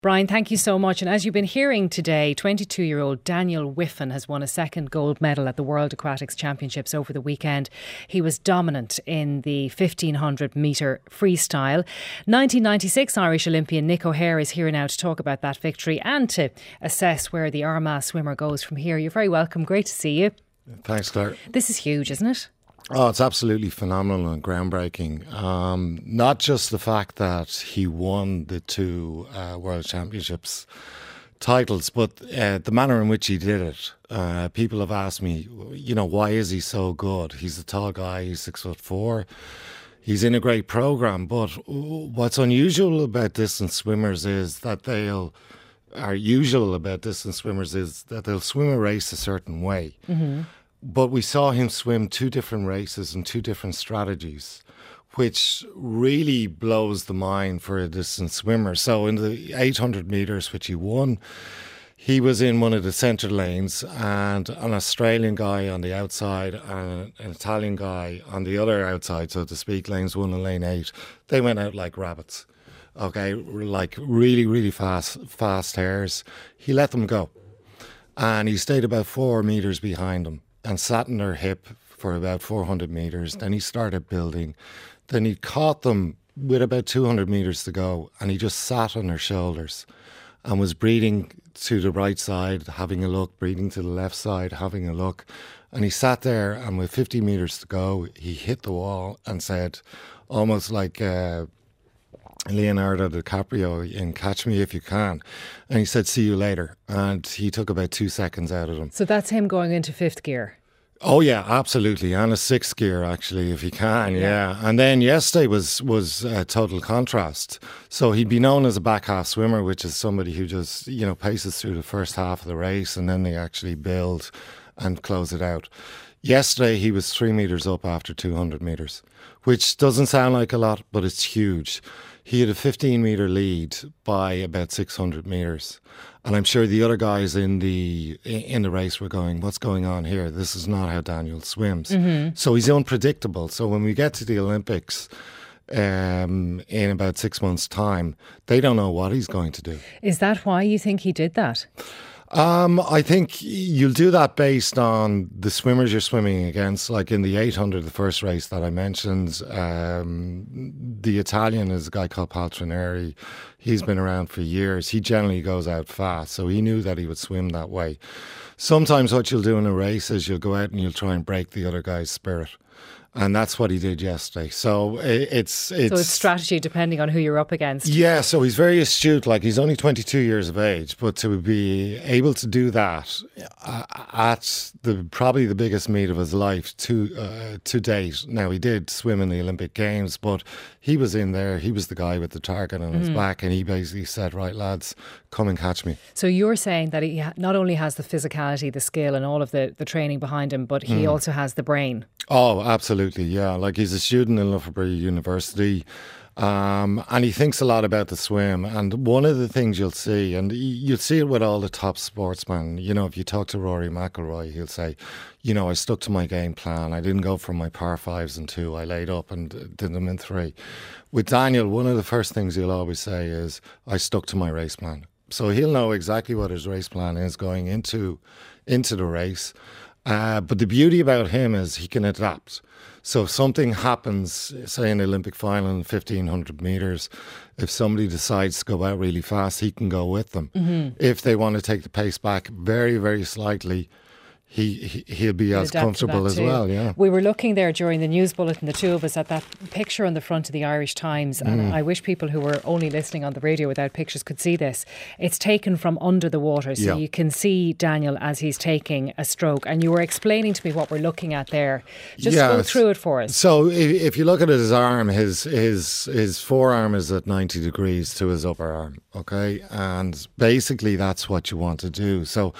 Brian, thank you so much. And as you've been hearing today, 22 year old Daniel Wiffen has won a second gold medal at the World Aquatics Championships over the weekend. He was dominant in the 1500 metre freestyle. 1996 Irish Olympian Nick O'Hare is here now to talk about that victory and to assess where the Armagh swimmer goes from here. You're very welcome. Great to see you. Thanks, Claire. This is huge, isn't it? Oh, it's absolutely phenomenal and groundbreaking. Um, not just the fact that he won the two uh, World Championships titles, but uh, the manner in which he did it. Uh, people have asked me, you know, why is he so good? He's a tall guy, he's six foot four. He's in a great program, but what's unusual about distance swimmers is that they'll are usual about distance swimmers is that they'll swim a race a certain way. Mm-hmm but we saw him swim two different races and two different strategies, which really blows the mind for a distance swimmer. So in the 800 meters, which he won, he was in one of the centre lanes, and an Australian guy on the outside and an Italian guy on the other outside, so to speak, lanes one and lane eight. They went out like rabbits. Okay, like really, really fast, fast hares. He let them go, and he stayed about four meters behind them and sat in their hip for about 400 meters. Then he started building. Then he caught them with about 200 meters to go and he just sat on her shoulders and was breathing to the right side, having a look, breathing to the left side, having a look. And he sat there and with 50 meters to go, he hit the wall and said, almost like uh, Leonardo DiCaprio in Catch Me If You Can. And he said, See you later. And he took about two seconds out of him. So that's him going into fifth gear. Oh yeah, absolutely, and a sixth gear actually, if he can, yeah. yeah. And then yesterday was was a total contrast. So he'd be known as a back half swimmer, which is somebody who just you know paces through the first half of the race, and then they actually build and close it out. Yesterday he was three meters up after two hundred meters, which doesn't sound like a lot, but it's huge. He had a 15 meter lead by about 600 meters, and I'm sure the other guys in the in the race were going, "What's going on here? This is not how Daniel swims." Mm-hmm. So he's unpredictable. So when we get to the Olympics. Um, in about six months' time, they don't know what he's going to do. Is that why you think he did that? Um, I think you'll do that based on the swimmers you're swimming against. Like in the 800, the first race that I mentioned, um, the Italian is a guy called Paltrinieri. He's been around for years. He generally goes out fast, so he knew that he would swim that way. Sometimes what you'll do in a race is you'll go out and you'll try and break the other guy's spirit and that's what he did yesterday. So it's it's so it's strategy depending on who you're up against. Yeah, so he's very astute. Like he's only 22 years of age, but to be able to do that uh, at the probably the biggest meet of his life to uh, to date. Now he did swim in the Olympic Games, but he was in there. He was the guy with the target on mm. his back, and he basically said, "Right, lads, come and catch me." So you're saying that he not only has the physicality, the skill, and all of the the training behind him, but he mm. also has the brain. Oh, absolutely, yeah. Like he's a student in Loughborough University. Um, and he thinks a lot about the swim. And one of the things you'll see, and you'll see it with all the top sportsmen, you know, if you talk to Rory McIlroy, he'll say, you know, I stuck to my game plan. I didn't go for my par fives and two. I laid up and did them in three. With Daniel, one of the first things he'll always say is, I stuck to my race plan. So he'll know exactly what his race plan is going into into the race. Uh, but the beauty about him is he can adapt. So if something happens, say in the Olympic final in 1500 meters, if somebody decides to go out really fast, he can go with them. Mm-hmm. If they want to take the pace back very, very slightly, he, he will be as comfortable as well. Yeah, we were looking there during the news bulletin, the two of us, at that picture on the front of the Irish Times, and mm. I wish people who were only listening on the radio without pictures could see this. It's taken from under the water, so yeah. you can see Daniel as he's taking a stroke, and you were explaining to me what we're looking at there. Just yeah, go through it for us. So if, if you look at his arm, his his his forearm is at ninety degrees to his upper arm. Okay, and basically that's what you want to do. So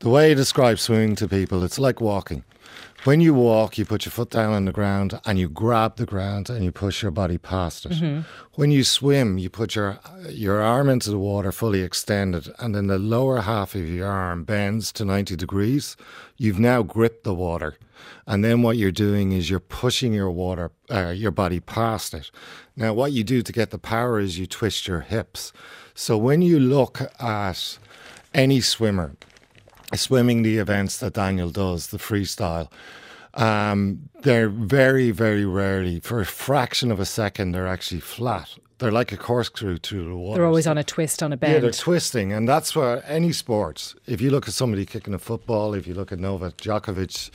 the way I describe swimming to people, it's like walking. When you walk, you put your foot down on the ground and you grab the ground and you push your body past it. Mm-hmm. When you swim, you put your your arm into the water fully extended, and then the lower half of your arm bends to 90 degrees. You've now gripped the water. And then what you're doing is you're pushing your water, uh, your body past it. Now, what you do to get the power is you twist your hips. So when you look at any swimmer, swimming the events that Daniel does, the freestyle, um, they're very, very rarely, for a fraction of a second, they're actually flat. They're like a corkscrew through the water. They're always on a twist, on a bend. Yeah, they're twisting. And that's where any sports, if you look at somebody kicking a football, if you look at Novak Djokovic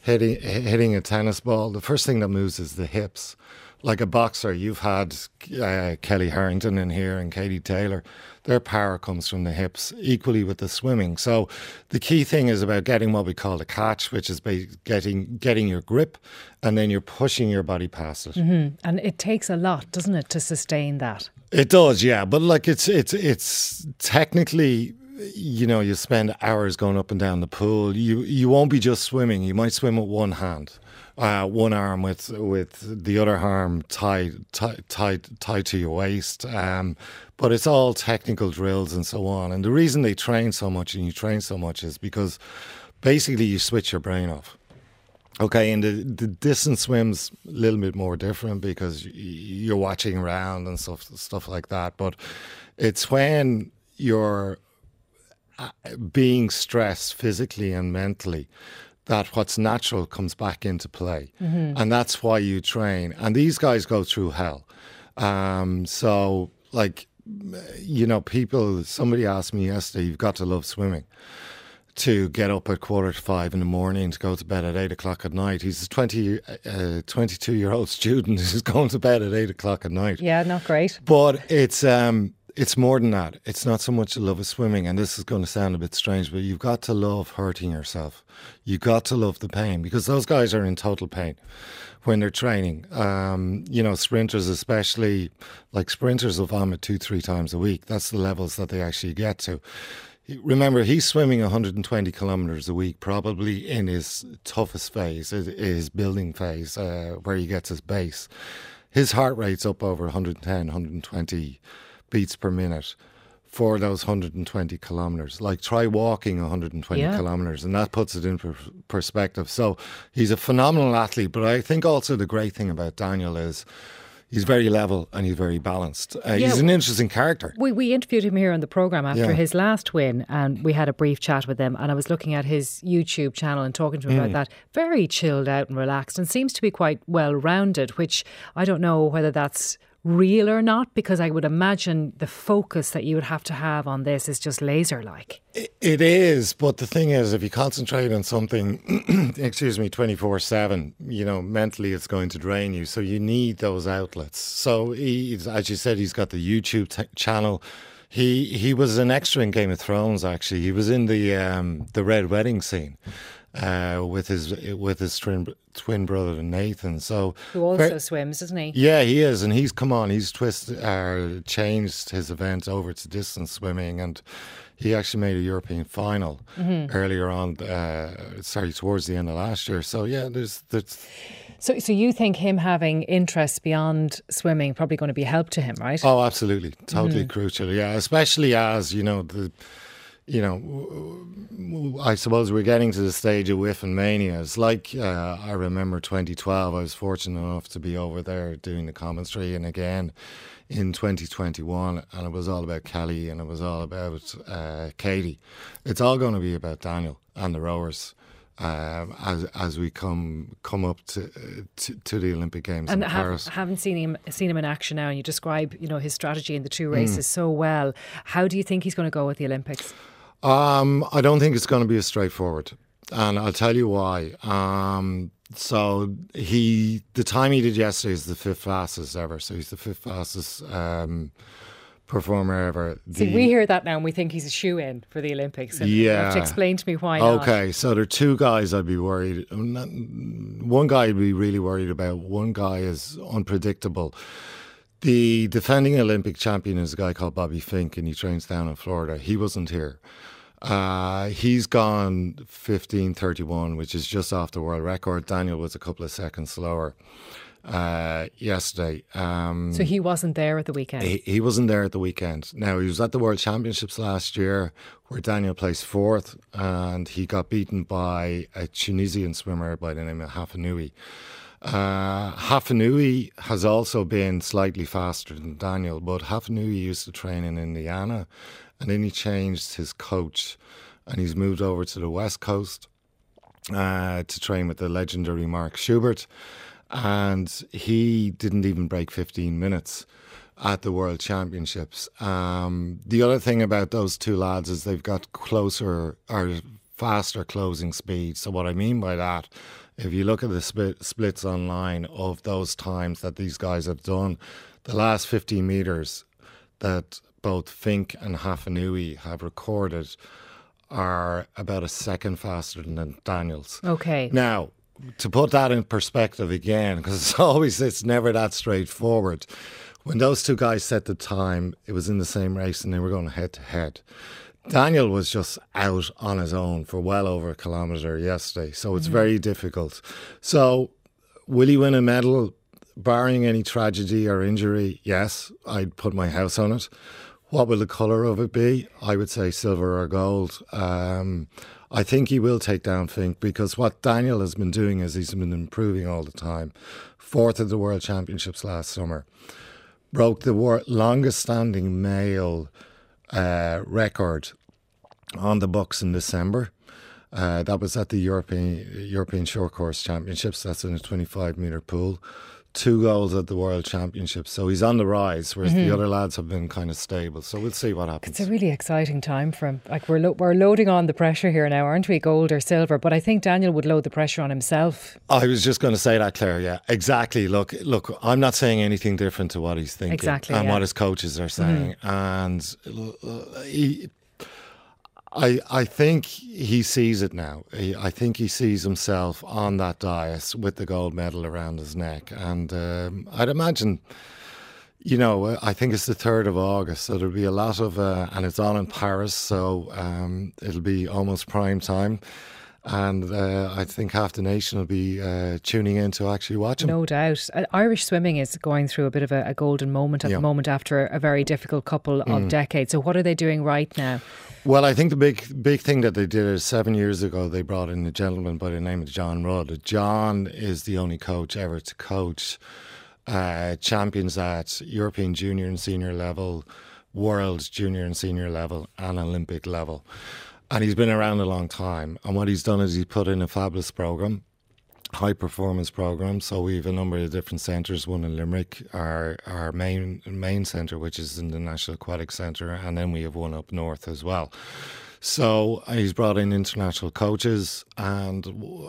hitting, hitting a tennis ball, the first thing that moves is the hips like a boxer, you've had uh, Kellie Harrington in here and Katie Taylor. Their power comes from the hips, equally with the swimming. So the key thing is about getting what we call the catch, which is getting getting your grip, and then you're pushing your body past it. Mm-hmm. And it takes a lot, doesn't it, to sustain that? It does, yeah. But like it's it's it's technically you know, you spend hours going up and down the pool. You you won't be just swimming. You might swim with one hand uh, one arm with with the other arm tied tied tied, tied to your waist. Um, but it's all technical drills and so on. And the reason they train so much and you train so much is because basically you switch your brain off. Okay, and the, the distance swims a little bit more different because you're watching around and stuff stuff like that. But it's when you're being stressed physically and mentally that what's natural comes back into play. Mm-hmm. And that's why you train. And these guys go through hell. Um, so, like, you know, people, somebody asked me yesterday, you've got to love swimming to get up at quarter to five in the morning to go to bed at eight o'clock at night. He's a 20, uh, 22 year old student who's going to bed at eight o'clock at night. Yeah, not great. But it's, um, it's more than that. It's not so much the love of swimming, and this is going to sound a bit strange, but you've got to love hurting yourself. You've got to love the pain because those guys are in total pain when they're training. Um, you know, sprinters, especially like sprinters, will vomit two, three times a week. That's the levels that they actually get to. Remember, he's swimming 120 kilometers a week, probably in his toughest phase, his building phase, uh, where he gets his base. His heart rate's up over 110, 120 beats per minute for those 120 kilometers. Like try walking 120 yeah. kilometers, and that puts it in per- perspective. So he's a phenomenal athlete. But I think also the great thing about Daniel is he's very level and he's very balanced. Uh, yeah, he's an interesting character. We, we interviewed him here on the program after yeah. his last win, and we had a brief chat with him. And I was looking at his YouTube channel and talking to him mm. about that. Very chilled out and relaxed, and seems to be quite well rounded. Which I don't know whether that's real or not? Because I would imagine the focus that you would have to have on this is just laser like. It is, but the thing is, if you concentrate on something, excuse me, 24 7, you know, mentally it's going to drain you. So you need those outlets. So, as you said, he's got the YouTube t- channel. He he was an extra in Game of Thrones. Actually, he was in the um, the Red Wedding scene, uh, with his with his twin twin brother Nathan. So who also swims, isn't he? Yeah, he is, and he's come on. He's twisted, uh, changed his event over to distance swimming, and he actually made a European final mm-hmm. earlier on. Uh, sorry, towards the end of last year. So yeah, there's there's. So, so you think him having interests beyond swimming probably going to be help to him, right? Oh, absolutely, totally mm-hmm. crucial. Yeah, especially as you know the you know, I suppose we're getting to the stage of Wiffen mania. It's like uh, I remember 2012. I was fortunate enough to be over there doing the commentary, and again in 2021, and it was all about Kellie and it was all about uh, Katie. It's all going to be about Daniel and the rowers. Um, as as we come come up to, to, to the Olympic Games and in Paris. haven't seen him seen him in action now, and you describe you know his strategy in the two races mm. so well. How do you think he's going to go with the Olympics? Um, I don't think it's going to be as straightforward, and I'll tell you why. Um, so he, the time he did yesterday is the fifth fastest ever. So he's the fifth fastest um, performer ever. The, See, we hear that now and we think he's a shoe in for the Olympics. And yeah. You have to explain to me why. Okay, not. so there are two guys I'd be worried. One guy I'd be really worried about. One guy is unpredictable. The defending Olympic champion is a guy called Bobby Fink, and he trains down in Florida. He wasn't here. Uh, he's gone 15.31, which is just off the world record. Daniel was a couple of seconds slower uh, yesterday. Um, so he wasn't there at the weekend? He, he, wasn't there at the weekend. Now, he was at the World Championships last year where Daniel placed fourth and he got beaten by a Tunisian swimmer by the name of Hafnaoui. Uh, Hafnaoui has also been slightly faster than Daniel, but Hafnaoui used to train in Indiana and then he changed his coach and he's moved over to the West Coast uh, to train with the legendary Mark Schubert and he didn't even break 15 minutes at the World Championships. Um, the other thing about those two lads is they've got closer or faster closing speed. So, what I mean by that, if you look at the split, splits online of those times that these guys have done, the last 15 metres that both Fink and Hafnaoui have recorded are about a second faster than Daniels. Okay. Now, to put that in perspective again, because it's always it's never that straightforward. When those two guys set the time, it was in the same race and they were going head to head. Daniel was just out on his own for well over a kilometre yesterday, so it's mm-hmm. very difficult. So, will he win a medal, barring any tragedy or injury? Yes, I'd put my house on it. What will the colour of it be? I would say silver or gold. Um, I think he will take down Fink because what Daniel has been doing is he's been improving all the time. Fourth at the World Championships last summer, broke the longest standing male uh, record on the books in December. Uh, that was at the European European Short Course Championships. That's in a 25 meter pool two goals at the World Championships. So he's on the rise, whereas mm-hmm. the other lads have been kind of stable. So we'll see what happens. It's a really exciting time for him. Like we're lo- we're loading on the pressure here now, aren't we? Gold or silver? But I think Daniel would load the pressure on himself. I was just going to say that, Claire. Yeah, exactly. Look, look. I'm not saying anything different to what he's thinking exactly, and yeah. what his coaches are saying, mm-hmm. and uh, he I, I think he sees it now. He, I think he sees himself on that dais with the gold medal around his neck. And um, I'd imagine, you know, I think it's the 3rd of August, so there'll be a lot of, uh, and it's all in Paris, so um, it'll be almost prime time and uh, I think half the nation will be uh, tuning in to actually watch him. No doubt. Uh, Irish swimming is going through a bit of a, a golden moment at yeah. the moment after a very difficult couple of mm. decades. So, what are they doing right now? Well, I think the big big thing that they did is seven years ago they brought in a gentleman by the name of Jon Rudd. Jon is the only coach ever to coach uh, champions at European junior and senior level, world junior and senior level, and Olympic level. And he's been around a long time. And what he's done is he's put in a fabulous program, high performance program. So we have a number of different centres. One in Limerick, our our main main centre, which is in the National Aquatic Centre, and then we have one up north as well. So he's brought in international coaches, and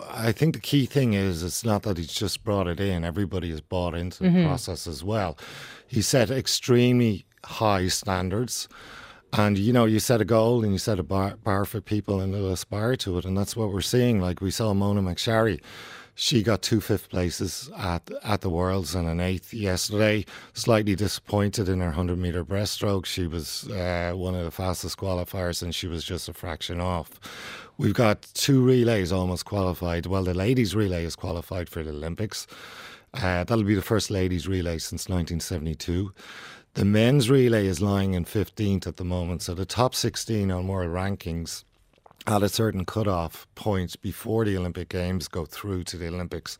I think the key thing is it's not that he's just brought it in; everybody has bought into the mm-hmm. process as well. He set extremely high standards. And you know, you set a goal and you set a bar, bar for people, and they'll aspire to it, and that's what we're seeing. Like we saw Mona McSharry, she got two fifth places at at the Worlds and an eighth yesterday. Slightly disappointed in her hundred meter breaststroke. She was uh, one of the fastest qualifiers, and she was just a fraction off. We've got two relays almost qualified. Well, the ladies' relay is qualified for the Olympics. Uh, that'll be the first ladies' relay since 1972. The men's relay is lying in 15th at the moment, so the top 16 on world rankings at a certain cutoff point before the Olympic Games go through to the Olympics.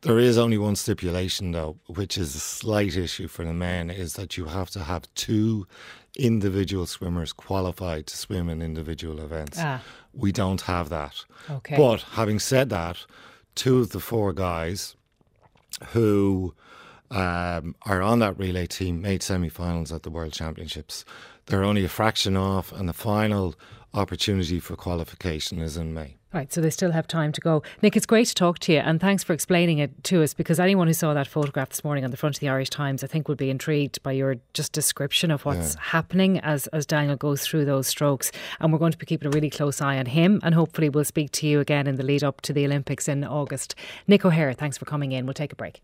There is only one stipulation, though, which is a slight issue for the men, is that you have to have two individual swimmers qualified to swim in individual events. Ah. We don't have that. Okay. But having said that, two of the four guys who um, are on that relay team made semi-finals at the World Championships. They're only a fraction off, and the final opportunity for qualification is in May. Right, so they still have time to go. Nick, it's great to talk to you, and thanks for explaining it to us. Because anyone who saw that photograph this morning on the front of the Irish Times, I think, would be intrigued by your just description of what's yeah. happening as as Daniel goes through those strokes. And we're going to be keeping a really close eye on him, and hopefully we'll speak to you again in the lead up to the Olympics in August. Nick O'Hare, thanks for coming in. We'll take a break.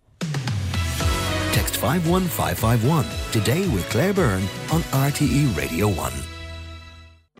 Text 51551 today with Claire Byrne on RTE Radio 1.